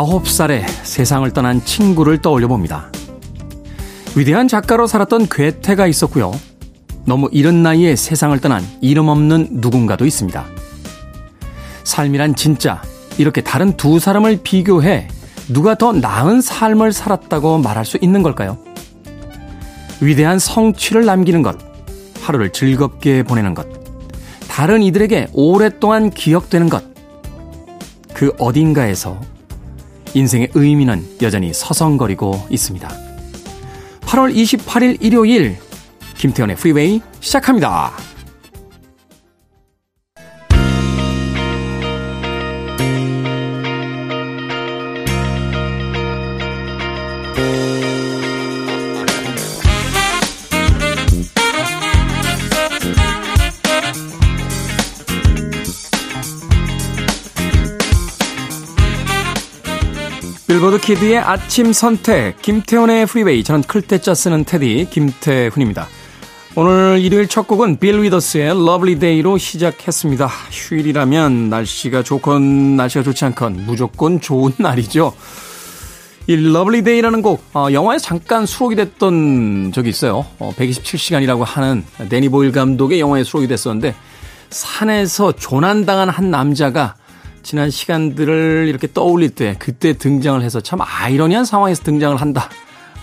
19살에 세상을 떠난 친구를 떠올려 봅니다. 위대한 작가로 살았던 괴테가 있었고요. 너무 이른 나이에 세상을 떠난 이름 없는 누군가도 있습니다. 삶이란 진짜 이렇게 다른 두 사람을 비교해 누가 더 나은 삶을 살았다고 말할 수 있는 걸까요? 위대한 성취를 남기는 것, 하루를 즐겁게 보내는 것, 다른 이들에게 오랫동안 기억되는 것, 그 어딘가에서 인생의 의미는 여전히 서성거리고 있습니다. 8월 28일 일요일 김태현의 프리웨이 시작합니다. 키드의 아침 선택, 김태훈의 프리웨이. 저는 클 때 짜 쓰는 테디, 김태훈입니다. 오늘 일요일 첫 곡은 빌 위더스의 Lovely Day로 시작했습니다. 휴일이라면 날씨가 좋건 날씨가 좋지 않건 무조건 좋은 날이죠. 이 Lovely Day라는 곡, 어, 영화에 잠깐 수록이 됐던 적이 있어요. 어, 127시간이라고 하는 데니 보일 감독의 영화에 수록이 됐었는데, 산에서 조난당한 한 남자가 지난 시간들을 이렇게 떠올릴 때 그때 등장을 해서 참 아이러니한 상황에서 등장을 한다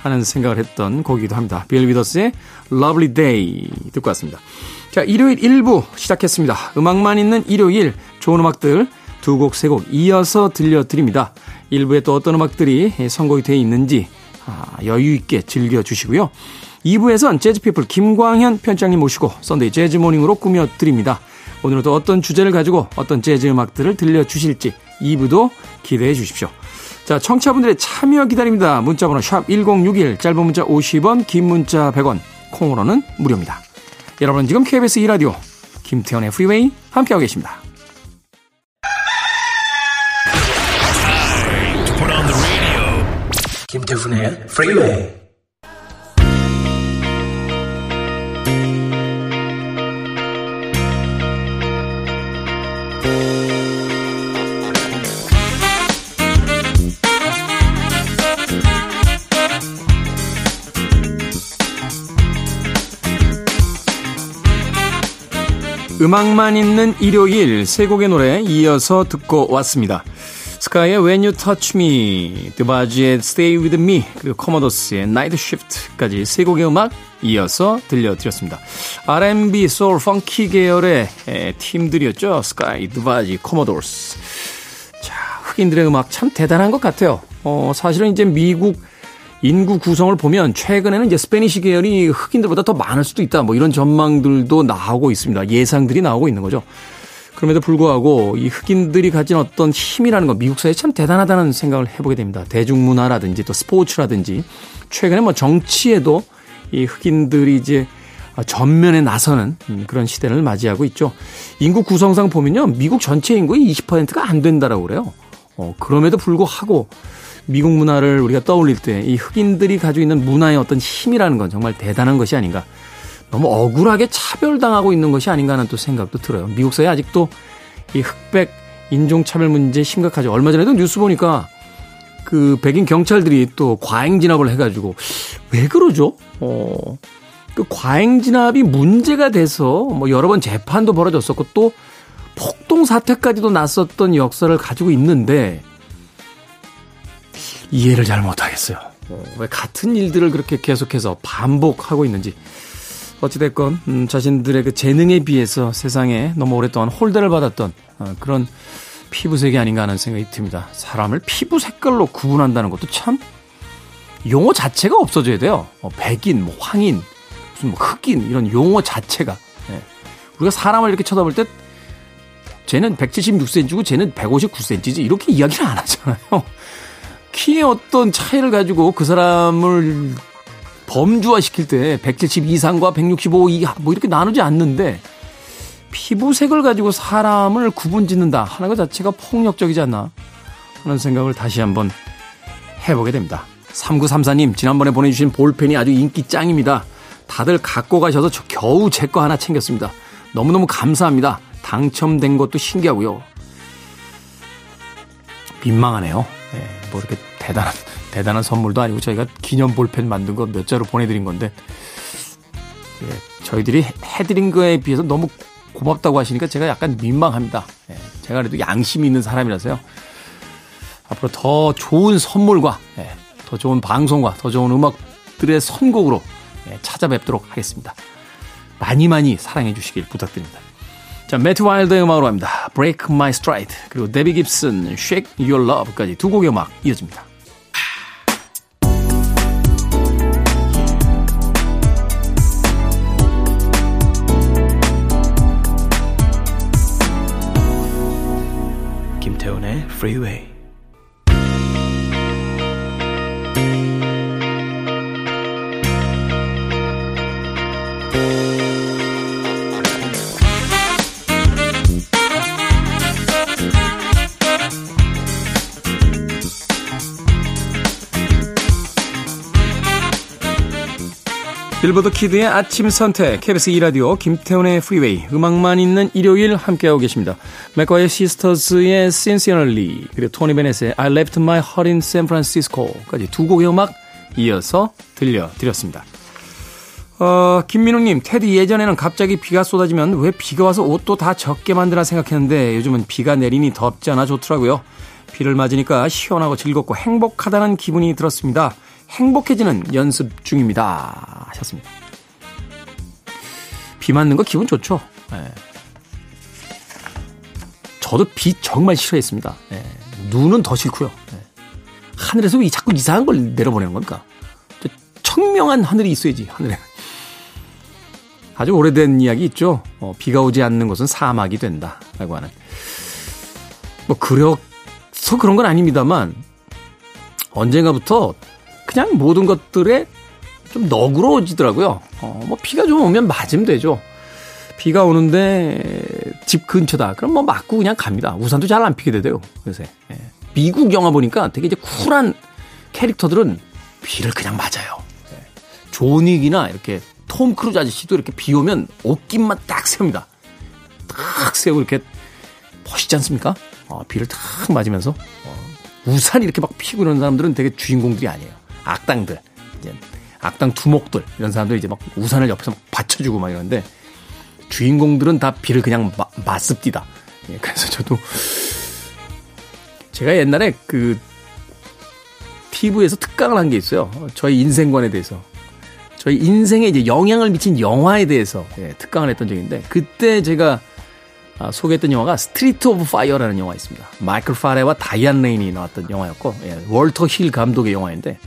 하는 생각을 했던 곡이기도 합니다. 빌 위더스의 Lovely Day 듣고 왔습니다. 자, 일요일 1부 시작했습니다. 음악만 있는 일요일 좋은 음악들 두 곡, 세 곡 이어서 들려드립니다. 1부에 또 어떤 음악들이 선곡이 되어 있는지 아, 여유 있게 즐겨주시고요. 2부에선 재즈피플 김광현 편집장님 모시고 Sunday Jazz Morning으로 꾸며드립니다. 오늘은 또 어떤 주제를 가지고 어떤 재즈 음악들을 들려주실지 2부도 기대해 주십시오. 자, 청취자분들의 참여 기다립니다. 문자번호 샵 1061, 짧은 문자 50원, 긴 문자 100원, 콩으로는 무료입니다. 여러분 지금 KBS 2라디오 김태훈의 프리웨이 함께하고 계십니다. 김태훈의 프리웨이 음악만 있는 일요일 세 곡의 노래 이어서 듣고 왔습니다. 스카이의 When You Touch Me, 드바지의 Stay With Me, 그리고 코모도스의 Night Shift까지 세 곡의 음악 이어서 들려드렸습니다. R&B, Soul, Funky 계열의 팀들이었죠. 스카이, 드바지, 코모도스. 자, 흑인들의 음악 참 대단한 것 같아요. 어, 사실은 이제 미국 인구 구성을 보면 최근에는 이제 Spanish 계열이 흑인들보다 더 많을 수도 있다. 뭐 이런 전망들도 나오고 있습니다. 예상들이 나오고 있는 거죠. 그럼에도 불구하고 이 흑인들이 가진 어떤 힘이라는 거 미국 사회에 참 대단하다는 생각을 해보게 됩니다. 대중문화라든지 또 스포츠라든지 최근에 뭐 정치에도 이 흑인들이 이제 전면에 나서는 그런 시대를 맞이하고 있죠. 인구 구성상 보면요. 미국 전체 인구의 20%가 안 된다라고 그래요. 어, 그럼에도 불구하고 미국 문화를 우리가 떠올릴 때 이 흑인들이 가지고 있는 문화의 어떤 힘이라는 건 정말 대단한 것이 아닌가. 너무 억울하게 차별당하고 있는 것이 아닌가 하는 또 생각도 들어요. 미국 사회 아직도 이 흑백 인종차별 문제 심각하죠. 얼마 전에도 뉴스 보니까 그 백인 경찰들이 또 과잉 진압을 해가지고 왜 그러죠? 어, 그 과잉 진압이 문제가 돼서 뭐 여러 번 재판도 벌어졌었고 또 폭동 사태까지도 났었던 역사를 가지고 있는데 이해를 잘 못하겠어요. 어, 왜 같은 일들을 그렇게 계속해서 반복하고 있는지. 어찌됐건, 음, 자신들의 그 재능에 비해서 세상에 너무 오랫동안 홀대를 받았던 어, 그런 피부색이 아닌가 하는 생각이 듭니다. 사람을 피부 색깔로 구분한다는 것도 참 용어 자체가 없어져야 돼요. 어, 백인, 뭐 황인, 무슨 뭐 흑인 이런 용어 자체가. 예. 우리가 사람을 이렇게 쳐다볼 때 쟤는 176cm고 쟤는 159cm지 이렇게 이야기를 안 하잖아요. 키의 어떤 차이를 가지고 그 사람을 범주화 시킬 때 170 이상과 165 이하 뭐 이렇게 나누지 않는데 피부색을 가지고 사람을 구분 짓는다 하는 것 자체가 폭력적이지 않나 하는 생각을 다시 한번 해보게 됩니다. 3934님 지난번에 보내주신 볼펜이 아주 인기 짱입니다. 다들 갖고 가셔서 저 겨우 제 거 하나 챙겼습니다. 너무너무 감사합니다. 당첨된 것도 신기하고요. 민망하네요. 뭐 이렇게 대단한, 대단한 선물도 아니고 저희가 기념 볼펜 만든 거 몇 자로 보내드린 건데, 예, 저희들이 해드린 거에 비해서 너무 고맙다고 하시니까 제가 약간 민망합니다. 예, 제가 그래도 양심이 있는 사람이라서요. 앞으로 더 좋은 선물과, 예, 더 좋은 방송과 더 좋은 음악들의 선곡으로 예, 찾아뵙도록 하겠습니다. 많이 많이 사랑해 주시길 부탁드립니다. 자, 매트 와일드의 음악으로 합니다. Break My Stride. 그리고 데비 깁슨, Shake Your Love까지 두 곡의 음악 이어집니다. Freeway. 빌보드 키드의 아침 선택, KBS 2라디오, 김태훈의 프리웨이, 음악만 있는 일요일 함께하고 계십니다. 맥과이어 시스터즈의 Sincerely, 그리고 토니 베넷의 I Left My Heart in San Francisco까지 두 곡의 음악 이어서 들려드렸습니다. 어, 김민웅님, 테디 예전에는 갑자기 비가 쏟아지면 왜 비가 와서 옷도 다 젖게 만드나 생각했는데 요즘은 비가 내리니 덥지 않아 좋더라고요. 비를 맞으니까 시원하고 즐겁고 행복하다는 기분이 들었습니다. 행복해지는 연습 중입니다. 하셨습니다. 비 맞는 거 기분 좋죠? 네. 저도 비 정말 싫어했습니다. 네. 눈은 더 싫고요. 네. 하늘에서 왜 자꾸 이상한 걸 내려보내는 겁니까? 청명한 하늘이 있어야지, 하늘에. 아주 오래된 이야기 있죠? 어, 비가 오지 않는 곳은 사막이 된다. 라고 하는. 뭐, 그래서 그런 건 아닙니다만, 언젠가부터 그냥 모든 것들에 좀 너그러워지더라고요. 어, 뭐 비가 좀 오면 맞으면 되죠. 비가 오는데 집 근처다. 그럼 뭐 맞고 그냥 갑니다. 우산도 잘 안 피게 되대요. 요새. 예. 미국 영화 보니까 되게 이제 쿨한 캐릭터들은 비를 그냥 맞아요. 예. 존 윅이나 이렇게 톰 크루즈 아저씨도 이렇게 비 오면 옷깃만 딱 세웁니다. 딱 세우고 이렇게 멋있지 않습니까? 어, 비를 탁 맞으면서 어, 우산 이렇게 막 피고 이런 사람들은 되게 주인공들이 아니에요. 악당들, 이제 악당 두목들 이런 사람들 이제 막 우산을 옆에서 막 받쳐주고 막 이러는데 주인공들은 다 비를 그냥 마, 맞습디다. 예, 그래서 저도 제가 옛날에 그 TV에서 특강을 한 게 있어요. 저희 인생관에 대해서. 저희 인생에 이제 영향을 미친 영화에 대해서 예, 특강을 했던 적 있는데 그때 제가 아, 소개했던 영화가 Street of Fire라는 영화 있습니다. 마이클 파레와 다이안 레인이 나왔던 영화였고 예, 월터 힐 감독의 영화인데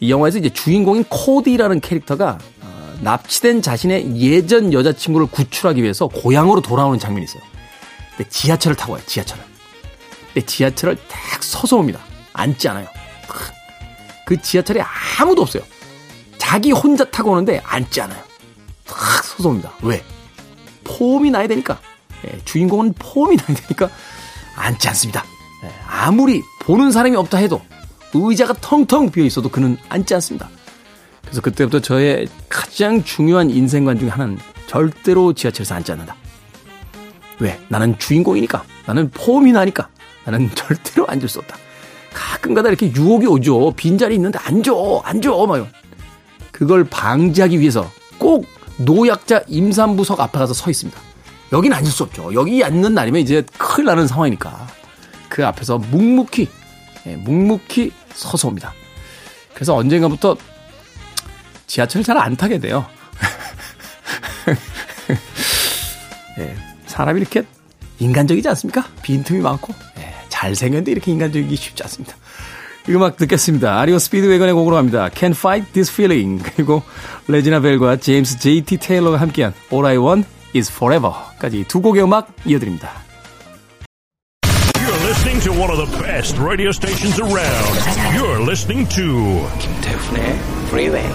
이 영화에서 이제 주인공인 코디라는 캐릭터가 어, 납치된 자신의 예전 여자친구를 구출하기 위해서 고향으로 돌아오는 장면이 있어요. 근데 지하철을 타고 와요, 지하철을. 근데 지하철을 딱 서서 옵니다. 앉지 않아요. 그 지하철에 아무도 없어요. 자기 혼자 타고 오는데 앉지 않아요. 탁 서서 옵니다. 왜? 폼이 나야 되니까. 예, 주인공은 폼이 나야 되니까 앉지 않습니다. 예, 아무리 보는 사람이 없다 해도 의자가 텅텅 비어 있어도 그는 앉지 않습니다. 그래서 그때부터 저의 가장 중요한 인생관 중에 하나는 절대로 지하철에서 앉지 않는다. 왜? 나는 주인공이니까. 나는 폼이 나니까. 나는 절대로 앉을 수 없다. 가끔가다 이렇게 유혹이 오죠. 빈자리 있는데 앉아, 앉아, 막 그걸 방지하기 위해서 꼭 노약자 임산부석 앞에 가서 서 있습니다. 여긴 앉을 수 없죠. 여기 앉는 날이면 이제 큰일 나는 상황이니까. 그 앞에서 묵묵히, 예, 묵묵히 서서 옵니다. 그래서 언젠가부터 지하철 잘 안 타게 돼요. 예, 사람이 이렇게 인간적이지 않습니까? 빈틈이 많고, 예, 잘생겼는데 이렇게 인간적이기 쉽지 않습니다. 음악 듣겠습니다. 아리오 스피드웨건의 곡으로 합니다. Can't Fight This Feeling. 그리고 레지나 벨과 제임스 J.T. 테일러가 함께한 All I Want is Forever까지 두 곡의 음악 이어드립니다. Listening to one of the best radio stations around. You're listening to 김태훈의 Freeway.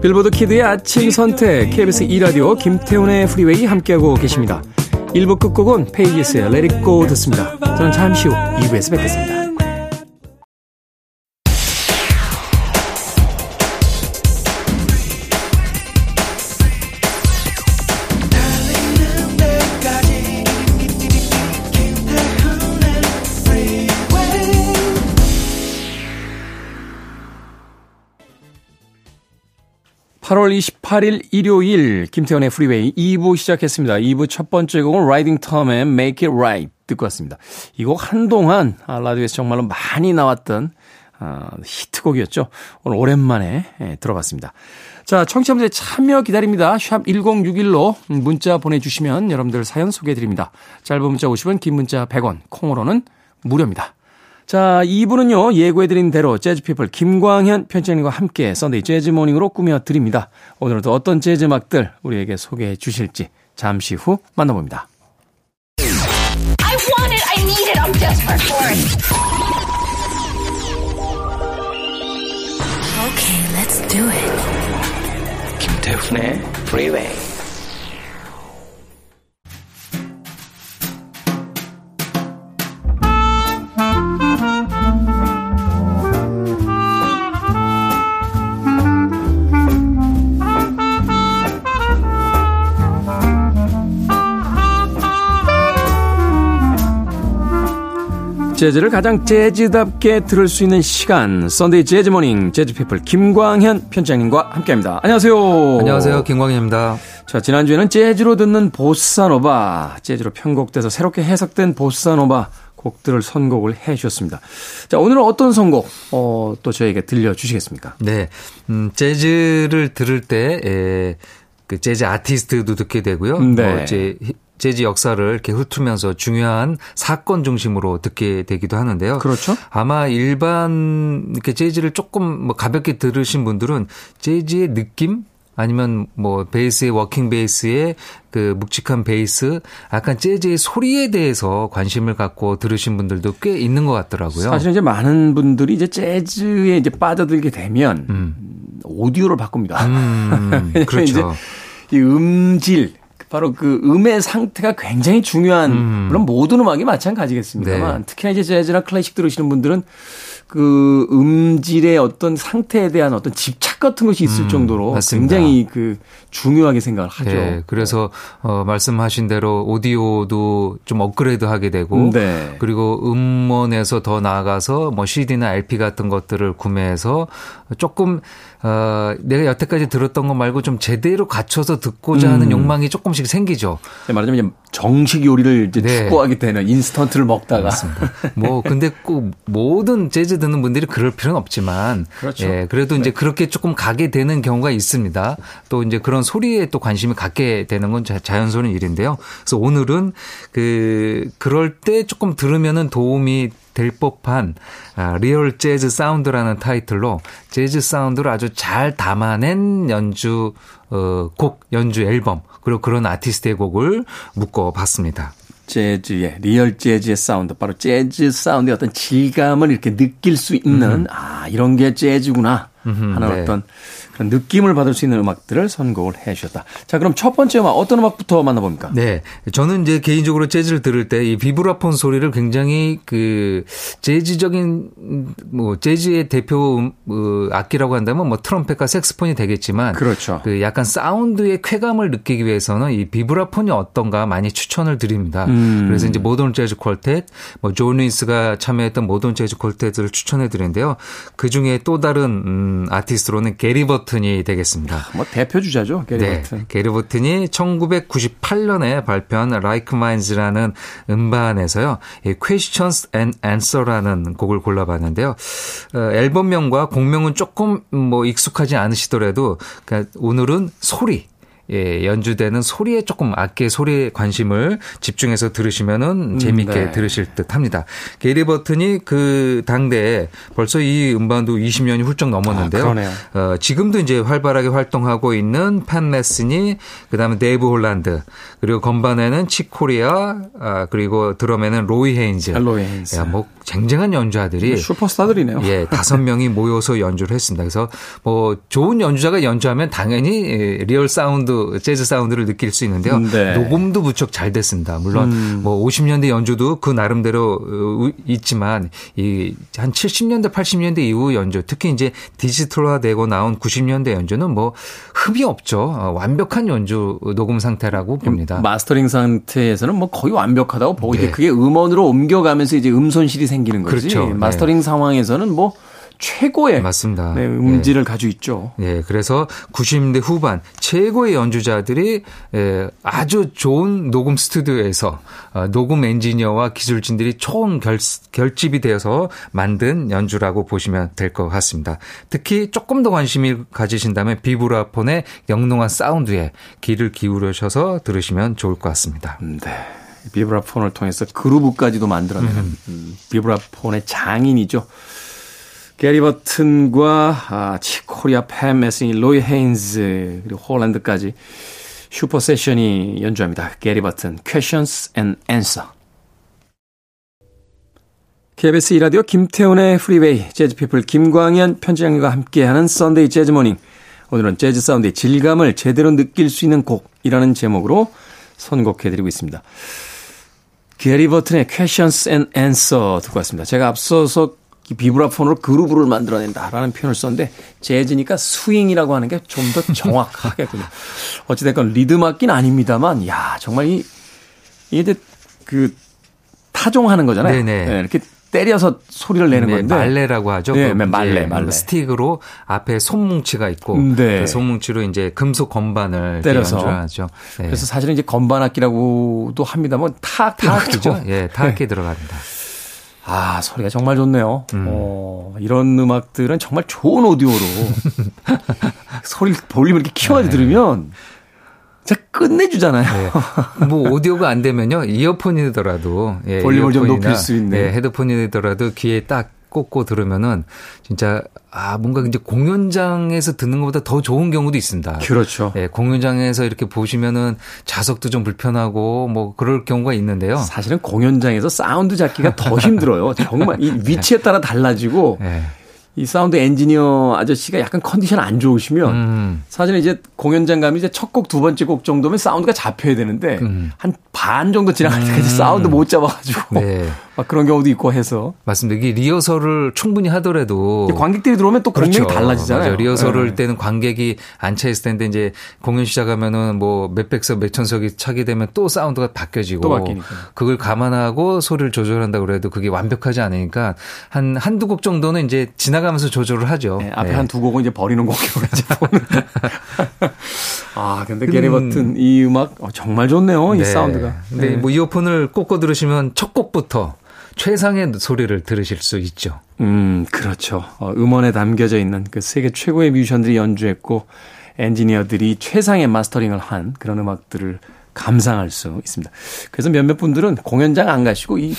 빌보드 키드의 아침 선택 KBS 2 라디오 김태훈의 프리웨이 함께하고 계십니다. 1부 끝곡은 페이지스의 Let It Go 듣습니다. 저는 잠시 후 2부에서 뵙겠습니다. 8월 28일 일요일 김태훈의 프리웨이 2부 시작했습니다. 2부 첫 번째 곡은 라이딩 텀의 Make It Right 듣고 왔습니다. 이 곡 한동안 아, 라디오에서 정말로 많이 나왔던 아, 히트곡이었죠. 오늘 오랜만에 예, 들어봤습니다. 자, 청취자분들 참여 기다립니다. 샵 1061로 문자 보내주시면 여러분들 사연 소개해드립니다. 짧은 문자 50원, 긴 문자 100원, 콩으로는 무료입니다. 자, 2부는요, 예고해드린 대로 재즈피플 김광현 편집장님과 함께 Sunday Jazz Morning으로 꾸며드립니다. 오늘은 또 어떤 재즈 음악들 우리에게 소개해 주실지 잠시 후 만나봅니다. I want it, I need it, I'm desperate for it. Okay, let's do it. 김태훈의 Freeway. 재즈를 가장 재즈답게 들을 수 있는 시간 Sunday Jazz Morning 재즈 피플 김광현 편집장님과 함께합니다. 안녕하세요. 안녕하세요. 김광현입니다. 자 지난주에는 재즈로 듣는 보사노바 재즈로 편곡돼서 새롭게 해석된 보사노바 곡들을 선곡을 해 주셨습니다. 자 오늘은 어떤 선곡 어, 또 저에게 들려주시겠습니까? 네, 음, 재즈를 들을 때 에, 그 재즈 아티스트도 듣게 되고요. 네. 뭐 이제 재즈 역사를 이렇게 훑으면서 중요한 사건 중심으로 듣게 되기도 하는데요. 그렇죠. 아마 일반 이렇게 재즈를 조금 뭐 가볍게 들으신 분들은 재즈의 느낌 아니면 뭐 베이스의 walking 베이스의 그 묵직한 베이스, 약간 재즈의 소리에 대해서 관심을 갖고 들으신 분들도 꽤 있는 것 같더라고요. 사실 이제 많은 분들이 이제 재즈에 이제 빠져들게 되면 음. 오디오를 바꿉니다. 음, 그렇죠. 이 음질 바로 그 음의 상태가 굉장히 중요한 음. 물론 모든 음악이 마찬가지겠습니다만 네. 특히나 이제 재즈나 클래식 들으시는 분들은 그 음질의 어떤 상태에 대한 어떤 집착 같은 것이 있을 음, 정도로 맞습니다. 굉장히 그 중요하게 생각을 하죠. 네, 그래서 어 말씀하신 대로 오디오도 좀 업그레이드하게 되고 네. 그리고 음원에서 더 나아가서 뭐 CD나 LP 같은 것들을 구매해서 조금 어, 내가 여태까지 들었던 것 말고 좀 제대로 갖춰서 듣고자 하는 음. 욕망이 조금씩 생기죠. 네, 말하자면 정식 요리를 이제 네. 추구하게 되는 인스턴트를 먹다가. 맞습니다. 뭐 근데 꼭 모든 재즈 듣는 분들이 그럴 필요는 없지만, 그렇죠. 예, 그래도 네. 이제 그렇게 조금 가게 되는 경우가 있습니다. 또 이제 그런 소리에 또 관심을 갖게 되는 건 자연스러운 일인데요. 그래서 오늘은 그 그럴 때 조금 들으면은 도움이 될 법한 아, Real Jazz Sound라는 타이틀로 재즈 사운드를 아주 잘 담아낸 연주 어, 곡 연주 앨범 그리고 그런 아티스트의 곡을 묶어봤습니다. 재즈의 real 재즈의 사운드 바로 재즈 사운드의 어떤 질감을 이렇게 느낄 수 있는 음. 아 이런 게 재즈구나 하는 네. 어떤 그런 느낌을 받을 수 있는 음악들을 선곡을 해 주셨다. 자, 그럼 첫 번째 음악 어떤 음악부터 만나봅니까? 네. 저는 이제 개인적으로 재즈를 들을 때 이 비브라폰 소리를 굉장히 그 재즈적인 뭐 재즈의 대표 음, 어, 악기라고 한다면 뭐 트럼펫과 색소폰이 되겠지만 그렇죠. 그 약간 사운드의 쾌감을 느끼기 위해서는 이 비브라폰이 어떤가 많이 추천을 드립니다. 음. 그래서 이제 모던 재즈 쿼텟, 뭐 조니스가 참여했던 모던 재즈 쿼텟을 추천해 드리는데요. 그 중에 또 다른 음, 아티스트로는 게리 버 버튼이 되겠습니다. 뭐 대표 주자죠, 게리 네, 버튼. 게리 버튼이 1998년에 발표한 Like Minds라는 음반에서요. 이 Questions and Answer라는 곡을 골라봤는데요. 어, 앨범명과 곡명은 조금 뭐 익숙하지 않으시더라도 그러니까 오늘은 소리 예, 연주되는 소리에 조금 악기의 소리에 관심을 집중해서 들으시면은 음, 재미있게 네. 들으실 듯 합니다. 게리 버튼이 그 당대에 벌써 이 음반도 20년이 훌쩍 넘었는데요. 아, 어, 지금도 이제 활발하게 활동하고 있는 판 메슨이 그다음에 데이브 홀란드 그리고 건반에는 칙 코리아 아, 그리고 드럼에는 로이 헤인즈. 아, 로이 헤인즈. 야, 뭐 쟁쟁한 연주자들이 슈퍼스타들이네요. 예, 다섯 명이 모여서 연주를 했습니다. 그래서 뭐 좋은 연주자가 연주하면 당연히 예, 리얼 사운드 재즈 사운드를 느낄 수 있는데요. 네. 녹음도 무척 잘 됐습니다. 물론 음. 뭐 50년대 연주도 그 나름대로 어, 있지만 이 한 70년대 80년대 이후 연주 특히 이제 디지털화되고 나온 90년대 연주는 뭐 흠이 없죠. 어, 완벽한 연주 녹음 상태라고 봅니다. 마스터링 상태에서는 뭐 거의 완벽하다고 보고 네. 이제 그게 음원으로 옮겨가면서 이제 음손실이 생기는 거지. 그렇죠. 마스터링 네. 상황에서는 뭐 최고의 맞습니다. 네, 음질을 예. 가지고 있죠. 예, 그래서 90년대 후반 최고의 연주자들이 예, 아주 좋은 녹음 스튜디오에서 어, 녹음 엔지니어와 기술진들이 총 결, 결집이 되어서 만든 연주라고 보시면 될 것 같습니다. 특히 조금 더 관심이 가지신다면 비브라폰의 영롱한 사운드에 귀를 기울여셔서 들으시면 좋을 것 같습니다. 네. 비브라폰을 통해서 그루브까지도 만들어내는 음. 음, 비브라폰의 장인이죠. 게리 버튼과 아, 칙 코리아 팻 메시니 로이 헤인즈 그리고 홀랜드까지 슈퍼 세션이 연주합니다. 게리 버튼 Questions and Answer KBS 이라디오 김태훈의 프리웨이 재즈피플 김광현 편집장님과 함께하는 Sunday Jazz Morning 오늘은 재즈 사운드의 질감을 제대로 느낄 수 있는 곡이라는 제목으로 선곡해드리고 있습니다. 게리 버튼의 Questions and Answer 듣고 왔습니다. 제가 앞서서 비브라폰으로 그루브를 만들어낸다라는 표현을 썼는데 재즈니까 스윙이라고 하는 게 좀 더 정확하겠군요. 어찌됐건 리듬 악기는 아닙니다만 야 정말 이 이게 그 타종하는 거잖아요. 네네. 네, 이렇게 때려서 소리를 내는 네, 건데 말레라고 하죠. 네, 그 말레, 말레. 스틱으로 앞에 손뭉치가 있고 네. 그 손뭉치로 이제 금속 건반을 때려서 연주하죠. 네. 그래서 사실은 이제 건반 악기라고도 합니다만 타악기 타악기죠. 예, 타악기 네. 들어갑니다. 아, 소리가 정말 좋네요. 음. 어, 이런 음악들은 정말 좋은 오디오로 소리 볼륨을 이렇게 키워서 네. 들으면 진짜 끝내주잖아요. 네. 뭐 오디오가 안 되면요 이어폰이더라도 예, 볼륨을 좀 높일 수 있는 예, 헤드폰이더라도 귀에 딱 꽂고 들으면은 진짜 아 뭔가 이제 공연장에서 듣는 것보다 더 좋은 경우도 있습니다. 그렇죠. 예, 공연장에서 이렇게 보시면은 좌석도 좀 불편하고 뭐 그럴 경우가 있는데요. 사실은 공연장에서 사운드 잡기가 더 힘들어요. 정말 이 위치에 따라 달라지고 네. 이 사운드 엔지니어 아저씨가 약간 컨디션 안 좋으시면 음. 사실은 이제 공연장 가면 이제 첫 곡, 두 번째 곡 정도면 사운드가 잡혀야 되는데 음. 한 반 정도 지나갈 때까지 음. 사운드 못 잡아가지고 네. 막 그런 경우도 있고 해서 맞습니다. 이게 리허설을 충분히 하더라도 관객들이 들어오면 또 공연이 그렇죠. 달라지잖아요. 맞아요. 리허설을 네. 때는 관객이 앉혀 있을 텐데 이제 공연 시작하면은 뭐 몇백석, 몇천석이 차게 되면 또 사운드가 바뀌어지고 또 바뀌니까. 그걸 감안하고 소리를 조절한다 그래도 그게 완벽하지 않으니까 한 한두 곡 정도는 이제 지나가면서 조절을 하죠. 네, 앞에 네. 한두 곡은 이제 버리는 곡이고 이제 아, 근데 게리 버튼 음. 이 음악 어, 정말 좋네요. 이 네. 사운드가. 네. 뭐 이어폰을 꽂고 들으시면 첫 곡부터 최상의 소리를 들으실 수 있죠. 음, 그렇죠. 어, 음원에 담겨져 있는 그 세계 최고의 뮤지션들이 연주했고 엔지니어들이 최상의 마스터링을 한 그런 음악들을 감상할 수 있습니다. 그래서 몇몇 분들은 공연장 안 가시고 이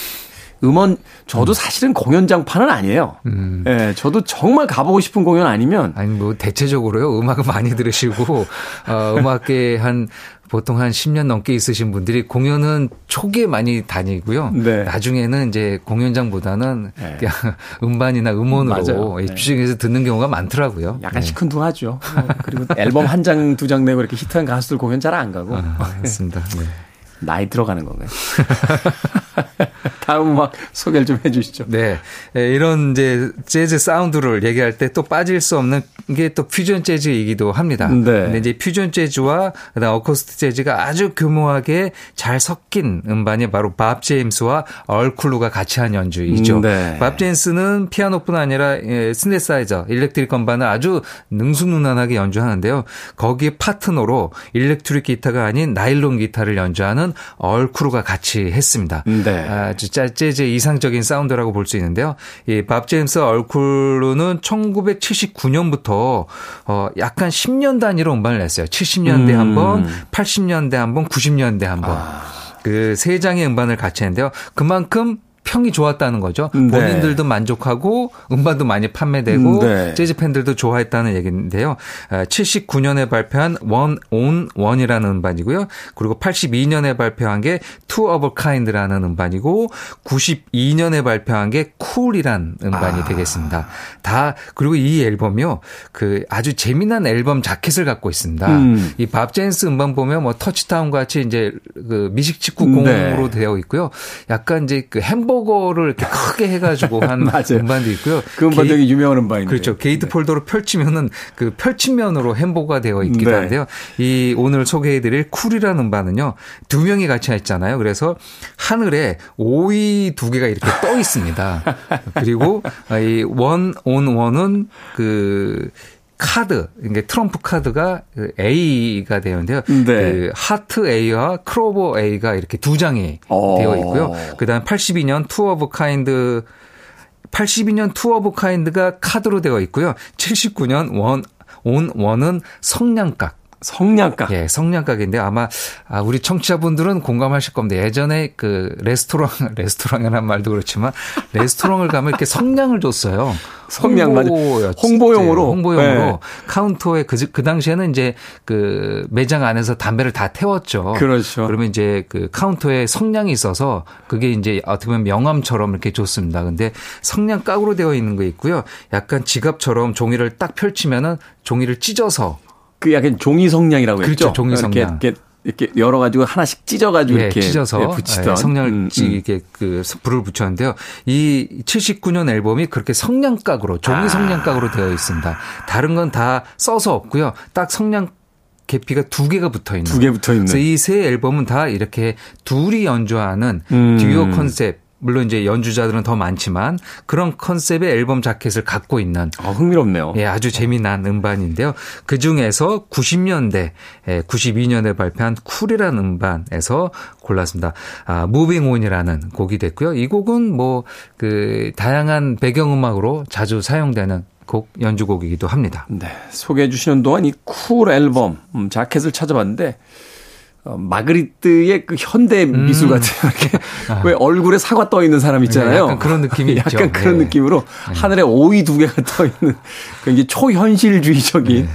음원 저도 음. 사실은 공연장판은 아니에요. 음. 예, 저도 정말 가보고 싶은 공연 아니면 아니 뭐 대체적으로요 음악을 많이 들으시고 어, 음악계 한 보통 한 10년 넘게 있으신 분들이 공연은 초기에 많이 다니고요. 네. 나중에는 이제 공연장보다는 네. 그냥 음반이나 음원으로 집중해서 네. 듣는 경우가 많더라고요. 약간 네. 시큰둥하죠. 어, 그리고 앨범 한 장, 두 장 내고 이렇게 히트한 가수들 공연 잘 안 가고. 아, 맞습니다. 네. 나이 들어가는 건가요? 다음 음악 소개를 좀 해주시죠. 네. 네. 이런 이제 재즈 사운드를 얘기할 때 또 빠질 수 없는 게 또 퓨전 재즈이기도 합니다. 네. 근데 이제 퓨전 재즈와 그다음 어쿠스틱 재즈가 아주 교묘하게 잘 섞인 음반이 바로 밥 제임스와 얼 클루가 같이 한 연주이죠. 네. 밥 제임스는 피아노뿐 아니라 예, 신세사이저, electric 건반을 아주 능수능란하게 연주하는데요. 거기에 파트너로 일렉트릭 기타가 아닌 나일론 기타를 연주하는 얼 클루가 같이 했습니다. 네. 아주 재즈 이상적인 사운드라고 볼 수 있는데요. 이밥 제임스 얼쿨루는 1979년부터 어 약간 10년 단위로 음반을 냈어요. 70년대 음. 한 번, 80년대 한 번, 90년대 한 번. 아. 그세 장의 음반을 같이 했는데요. 그만큼 평이 좋았다는 거죠. 네. 본인들도 만족하고 음반도 많이 판매되고 네. 재즈 팬들도 좋아했다는 얘기인데요. 79년에 아, 발표한 One on One이라는 음반이고요. 그리고 82년에 발표한 게 Two of a Kind라는 음반이고 92년에 발표한 게 Cool이란 음반이 아. 되겠습니다. 다 그리고 이 앨범이요. 그 아주 재미난 앨범 자켓을 갖고 있습니다. 음. 이 밥 제임스 음반 보면 뭐 Touchdown 같이 이제 그 미식축구 공으로 네. 되어 있고요. 약간 이제 그 햄버거 햄버거를 이렇게 크게 해가지고 한 음반도 있고요. 그 음반 되게 유명한 음반인데. 그렇죠. 게이트 네. fold로 펼치면은 그 펼침면으로 햄버거가 되어 있기도 네. 한데요. 이 오늘 소개해드릴 Cool이라는 음반은요. 두 명이 같이 했잖아요. 그래서 하늘에 오이 두 개가 이렇게 떠 있습니다. 그리고 이 One on One은 그 카드, 이게 트럼프 카드가 그 A가 되는데요. 네. 그 하트 A와 클로버 A가 이렇게 두 장이 어. 되어 있고요. 그다음 82년 Two of a Kind 82년 Two of a Kind가 카드로 되어 있고요. 79년 One, on One은 성냥갑. 성냥갑. 예, 성냥갑인데 아마 아, 우리 청취자분들은 공감하실 겁니다. 예전에 그 레스토랑 레스토랑이라는 말도 그렇지만 레스토랑을 가면 이렇게 성냥을 줬어요. 성냥 맞아. 홍보용으로. 네, 홍보용으로 네. 카운터에 그, 그 당시에는 이제 그 매장 안에서 담배를 다 태웠죠. 그렇죠. 그러면 이제 그 카운터에 성냥이 있어서 그게 이제 어떻게 보면 명함처럼 이렇게 줬습니다. 근데 성냥 깍으로 되어 있는 거 있고요. 약간 지갑처럼 종이를 딱 펼치면은 종이를 찢어서 그 약간 종이 성냥이라고 했죠. 그렇죠, 종이 성냥. 이렇게, 이렇게, 이렇게 열어 가지고 하나씩 찢어 가지고 예, 이렇게 찢어서 예, 붙이던 예, 성냥을 음, 찌- 음. 이렇게 그 불을 붙였는데요. 이 79년 앨범이 그렇게 성냥각으로 종이 아. 성냥각으로 되어 있습니다. 다른 건 다 써서 없고요. 딱 성냥 계피가 두 개가 붙어 있는. 두 개 붙어 있는. 그래서 이 세 앨범은 다 이렇게 둘이 연주하는 음. 듀오 컨셉. 물론 이제 연주자들은 더 많지만 그런 컨셉의 앨범 자켓을 갖고 있는 아, 흥미롭네요. 예, 아주 재미난 음반인데요. 그 중에서 90년대, 예, 92년에 발표한 Cool이라는 음반에서 골랐습니다. 아, Moving On이라는 곡이 됐고요. 이 곡은 뭐, 그, 다양한 배경 음악으로 자주 사용되는 곡, 연주곡이기도 합니다. 네. 소개해 주시는 동안 이 Cool 앨범, 음, 자켓을 찾아봤는데, 어, 마그리트의 그 현대 미술 같아요. 이렇게 왜 얼굴에 사과 떠 있는 사람 있잖아요. 네, 약간 그런 느낌이 있죠. 약간 그런 네. 느낌으로 하늘에 오이 두 개가 떠 있는 굉장히 초현실주의적인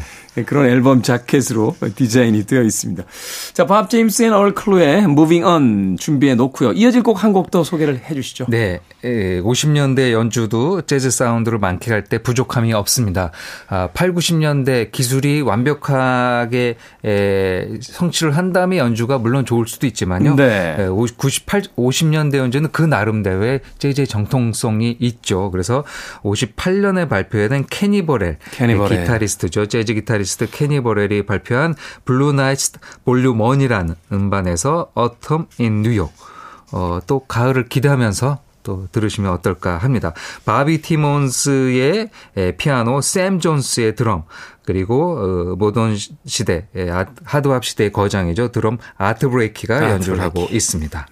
그런 앨범 자켓으로 디자인이 되어 있습니다. 자, 밥 제임스 and 얼 클루의 Moving On 준비해 놓고요. 이어질 곡 한 곡 더 소개를 해 주시죠. 네, 예, 50년대 연주도 재즈 사운드를 만끽할 때 부족함이 없습니다. 아, 8, 90년대 기술이 완벽하게 에, 성취를 한 다음에 연주가 물론 좋을 수도 있지만요. 네. 에, 50, 98, 50년대 연주는 그 나름대로의 재즈의 정통성이 있죠. 그래서 58년에 발표된 케니 버렐, 케니 버렐. 기타리스트죠. 재즈 기타리스트 케니 버렐이 발표한 Blue Lights Volume 1이라는 음반에서 Autumn in New York. 어, 또 가을을 기대하면서 또 들으시면 어떨까 합니다. 바비 티몬스의 에, 피아노, 샘 존스의 드럼, 그리고 어, 모던 시대, hard bop 시대의 거장이죠. 드럼 아트 블레이키가 연주를. 하고 있습니다.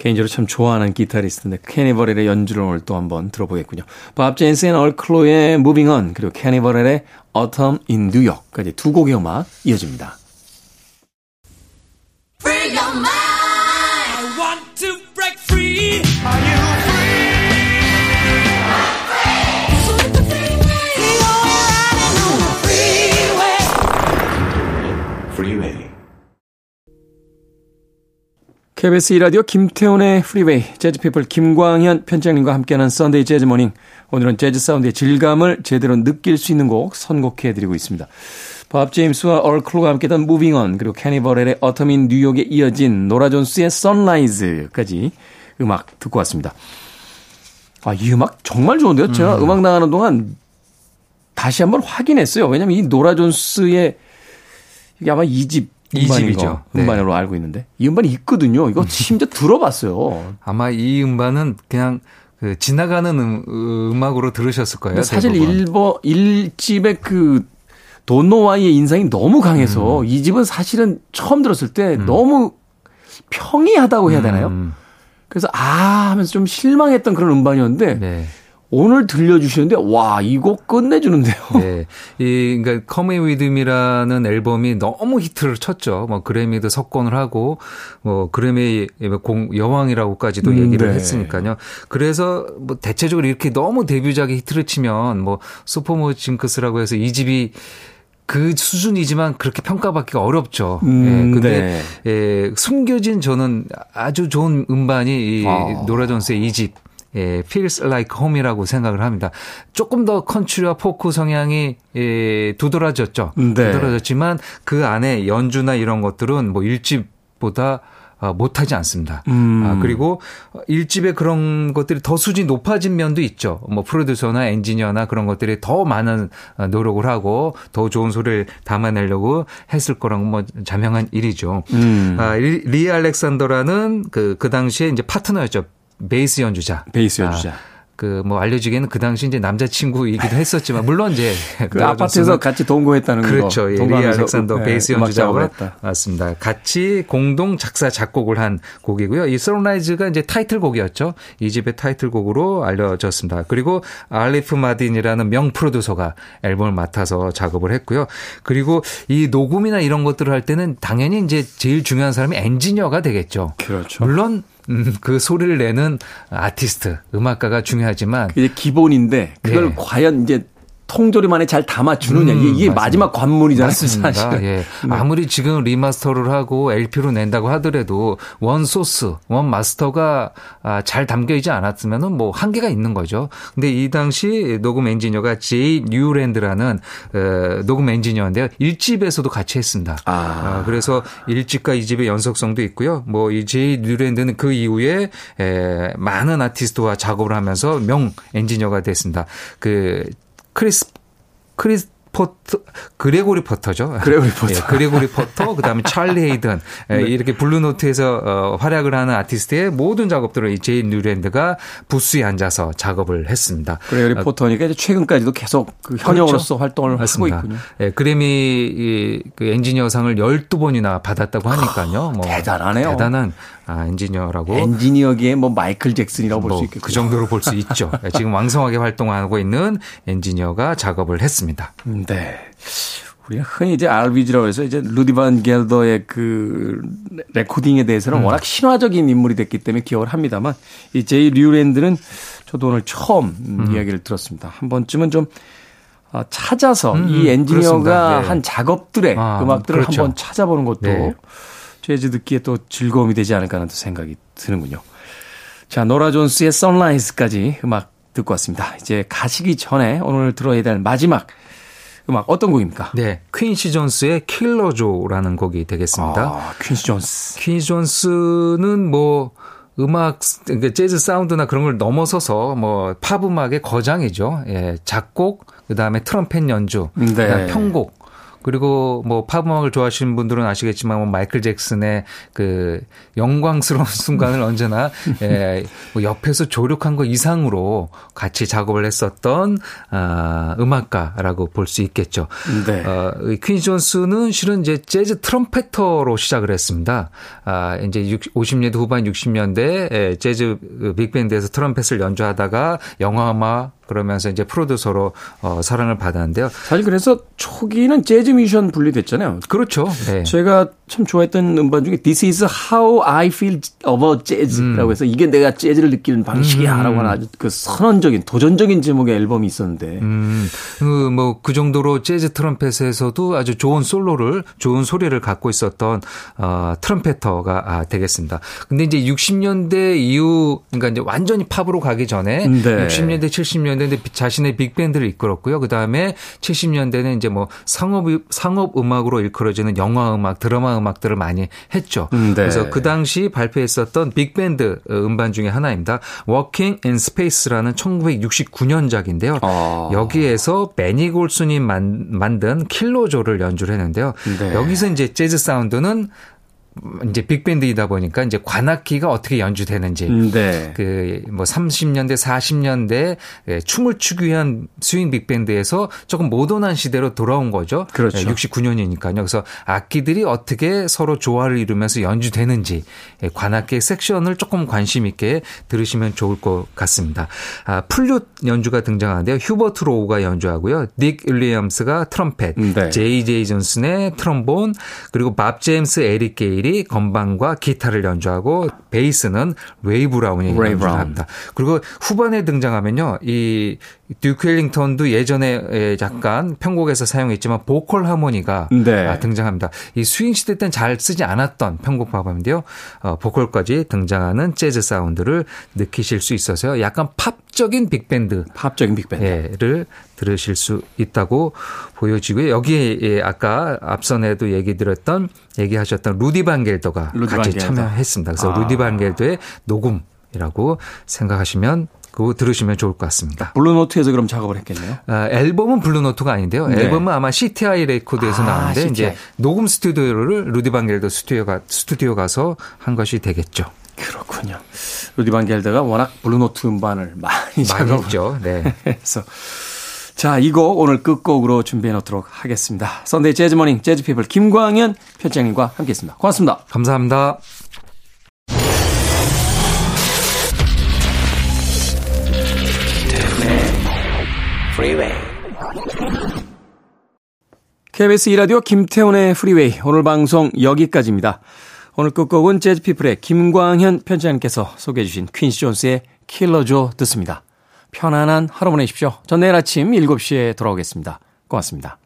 개인적으로 참 좋아하는 기타리스트인데 케니 버렐의 연주를 오늘 또 한번 들어보겠군요. 밥 제임스 and 얼 클루의 Moving On 그리고 케니 버렐의 Autumn in New York까지 두 곡의 음악 이어집니다. KBS 2라디오 김태훈의 프리웨이 재즈피플 김광현 편집장님과 함께하는 Sunday Jazz Morning 오늘은 재즈 사운드의 질감을 제대로 느낄 수 있는 곡 선곡해드리고 있습니다. 밥 제임스와 얼 클루가 함께했던 Moving On 그리고 캐니버렐의 어텀인 뉴욕에 이어진 노라 존스의 Sunrise까지 음악 듣고 왔습니다. 아, 이 음악 정말 좋은데요? 제가 음. 악 나가는 동안 다시 한번 확인했어요. 왜냐면 이 노라 존스의 이게 아마 2집 이 집이죠. 네. 음반으로 알고 있는데 이 음반이 있거든요. 이거 심지어 들어봤어요. 아마 이 음반은 그냥 그 지나가는 음, 음악으로 들으셨을 거예요. 사실. 일버 일집의 그 도노와의 인상이 너무 강해서 이 집은 사실은 처음 들었을 때 너무 평이하다고 해야 되나요? 음, 그래서 아 하면서 좀 실망했던 그런 음반이었는데 네. 오늘 들려주시는데 와이곡 끝내주는데요. 네. 이, 그러니까, Come With Me라는 앨범이 너무 히트를 쳤죠. 뭐, 그래미도 석권을 하고, 뭐, 그래미 공, 여왕이라고까지도 음, 얘기를 네. 했으니까요. 그래서 뭐, 대체적으로 이렇게 너무 데뷔작이 히트를 치면, 뭐, 소포모 징크스라고 해서 이 집이 그 수준이지만 그렇게 평가받기가 어렵죠. 음, 예, 근데 네. 예, 숨겨진 저는 아주 좋은 음반이 이 아. 노라 존스의 이 집. 예, feels like home이라고 생각을 합니다. 조금 더 country와 포크 성향이 예, 두드러졌죠. 네. 두드러졌지만 그 안에 연주나 이런 것들은 뭐 일집보다 어, 못하지 않습니다. 음. 아, 그리고 1집에 그런 것들이 더 수준이 높아진 면도 있죠. 뭐 프로듀서나 엔지니어나 그런 것들이 더 많은 어, 노력을 하고 더 좋은 소리를 담아내려고 했을 거라고 뭐 자명한 일이죠. 음. 아, 리, 리 알렉산더라는 그, 그 당시에 이제 파트너였죠. 베이스 연주자. 베이스 연주자. 그뭐 알려지기에는 그 당시 이제 남자친구이기도 했었지만 물론 이제 그 아파트에서 같이 동거했다는 거. 그렇죠. 예, 리 알렉산더 예, 베이스 연주자와 했다. 맞습니다. 같이 공동 작사 작곡을 한 곡이고요. 이 Sunrise가 이제 타이틀곡이었죠. 이 집의 타이틀곡으로 알려졌습니다. 그리고 아리프 마딘이라는 명 프로듀서가 앨범을 맡아서 작업을 했고요. 그리고 이 녹음이나 이런 것들을 할 때는 당연히 이제 제일 중요한 사람이 엔지니어가 되겠죠. 그렇죠. 물론 음, 그 소리를 내는 아티스트, 음악가가 중요하지만 이제 기본인데 그걸 네. 과연 이제 통조림 안에 잘 담아주느냐 음, 이게, 맞습니다. 마지막 관문이잖아요. 맞습니다. 사실은. 예. 아무리 지금 remaster를 하고 LP로 낸다고 하더라도 원 소스, 원 마스터가 아, 잘 담겨 있지 않았으면은 뭐 한계가 있는 거죠. 근데 이 당시 녹음 엔지니어가 제이 뉴랜드라는 어, 녹음 엔지니어인데요. 1집에서도 같이 했습니다. 아. 아, 그래서 1집과 2집의 연속성도 있고요. 뭐 이 제이 뉴랜드는 그 이후에 에, 많은 아티스트와 작업을 하면서 명 엔지니어가 됐습니다. 그 크리스 크리스 포터 그레고리 포터죠. 그레고리 포터. 예, 그레고리 포터 그다음에 찰리 헤이든 예, 네. 이렇게 블루노트에서 어, 활약을 하는 아티스트의 모든 작업들을 이 제이 뉴랜드가 부스에 앉아서 작업을 했습니다. 그래, 우리 포터니까 이제 최근까지도 계속 그 현역으로서 활동을 맞습니다. 하고 있군요. 예, 그래미 이, 그 엔지니어상을 12번이나 받았다고 하니까요. 뭐 대단하네요. 대단한 아, 엔지니어라고 엔지니어계의 뭐 마이클 잭슨이라고 볼수뭐 있겠고. 그 정도로 볼 수 있죠. 예, 지금 왕성하게 활동하고 있는 엔지니어가 작업을 했습니다. 네. 우리가 흔히 이제 RVG라고 해서 이제 루디 반 겔더의 그 레코딩에 대해서는 워낙 신화적인 인물이 됐기 때문에 기억을 합니다만 이 제이 뉴랜드는 저도 오늘 처음 음, 이야기를 들었습니다. 한 번쯤은 좀 어, 찾아서 이 엔지니어가 그렇습니다. 네. 한 작업들의 아, 음악들을 그렇죠. 한번 찾아보는 것도 네. 재즈 듣기에 또 즐거움이 되지 않을까 하는 또 생각이 드는군요. 자, 노라 존스의 Sunrise까지 음악 듣고 왔습니다. 이제 가시기 전에 오늘 들어야 될 마지막 음악 어떤 곡입니까? 네, 퀸시 존스의 Killer Joe라는 곡이 되겠습니다. 아, 퀸시 존스. 퀸시 존스는 뭐 음악 그러니까 재즈 사운드나 그런 걸 넘어서서 뭐 팝 음악의 거장이죠. 예, 작곡 그다음에 트럼펫 연주, 네. 그다음에 편곡 그리고 뭐 팝 음악을 좋아하시는 분들은 아시겠지만 뭐 마이클 잭슨의 그 영광스러운 순간을 언제나 예, 뭐 옆에서 조력한 것 이상으로 같이 작업을 했었던 아, 음악가라고 볼 수 있겠죠. 네. 어, 이퀸 존스는 실은 이제 재즈 트럼펫터로 시작을 했습니다. 아, 이제 60, 50년대 후반 60년대 에 재즈 그 빅밴드에서 트럼펫을 연주하다가 영화 음악 그러면서 이제 프로듀서로 어, 사랑을 받았는데요. 사실 그래서 초기는 재즈 뮤지션 분리됐잖아요. 그렇죠. 네. 제가 참 좋아했던 음반 중에 This is how I feel about jazz라고 해서 이게 내가 재즈를 느끼는 방식이야라고 하는 아주 그 선언적인 도전적인 제목의 앨범이 있었는데 음, 그, 뭐, 그 정도로 재즈 트럼펫에서도 아주 좋은 솔로를, 좋은 소리를 갖고 있었던, 어, 트럼펫터가 아, 되겠습니다. 근데 이제 60년대 이후, 그러니까 이제 완전히 팝으로 가기 전에, 네. 60년대, 70년대 자신의 빅밴드를 이끌었고요. 그 다음에 70년대는 이제 뭐 상업, 상업 음악으로 일컬어지는 영화 음악, 드라마 음악들을 많이 했죠. 음, 네. 그래서 그 당시 발표했었던 빅밴드 음반 중에 하나입니다. Walking in Space라는 1969년작인데요. 아. 여기에서 베니 골슨이 만, 만든 Killer Joe를 연주를 했는데요. 네. 여기서 이제 재즈 사운드는 이제 빅밴드이다 보니까 이제 관악기가 어떻게 연주되는지 네. 그뭐 30년대 40년대 예, 춤을 추기 위한 스윙 빅밴드에서 조금 모던한 시대로 돌아온 거죠. 그렇죠. 69년이니까요. 그래서 악기들이 어떻게 서로 조화를 이루면서 연주되는지 예, 관악기의 섹션을 조금 관심 있게 들으시면 좋을 것 같습니다. 아, 플룻 연주가 등장하는데요. 휴버트 로스가 연주하고요. 닉 윌리엄스가 트럼펫, 네. 제이 제이 존슨의 트럼본, 그리고 밥 제임스 에릭 게일이 건반과 기타를 연주하고 베이스는 레이 브라운이 레이 연주를 브라운. 합니다. 그리고 후반에 등장하면요. 이 듀크 엘링턴도 예전에 약간 편곡에서 사용했지만 보컬 하모니가 네. 아, 등장합니다. 이 스윙 시대 때는 잘 쓰지 않았던 편곡 방법인데요. 어, 보컬까지 등장하는 재즈 사운드를 느끼실 수 있어서요. 약간 팝적인 빅밴드 팝적인 빅밴드. 를 들으실 수 있다고 보여지고요. 여기에 예, 아까 앞선에도 얘기 드렸던 얘기하셨던 루디 반 겔더가 루디 같이 반 겔더. 참여했습니다. 그래서 아. 루디 반 겔더의 녹음 이라고 생각하시면 그거 들으시면 좋을 것 같습니다. 블루노트에서 그럼 작업을 했겠네요. 아, 앨범은 블루노트가 아닌데요. 네. 앨범은 아마 CTI 레코드에서 아, 나왔는데 CTI. 이제 녹음 스튜디오를 루디 반 겔더 스튜디오가 스튜디오 가서 한 것이 되겠죠. 그렇군요. 루디 반 겔더가 워낙 블루노트 음반을 많이 많이 작업을 했죠. 네. 해서 자, 이 곡 오늘 끝곡으로 준비해 놓도록 하겠습니다. Sunday Jazz Morning 재즈 피플 김광현 편집장님과 함께 했습니다. 고맙습니다. 감사합니다. KBS 2라디오 김태훈의 프리웨이 오늘 방송 여기까지입니다. 오늘 끝곡은 재즈피플의 김광현 편집장님께서 소개해 주신 퀸시 존스의 Killer Joe 듣습니다. 편안한 하루 보내십시오. 전 내일 아침 7시에 돌아오겠습니다. 고맙습니다.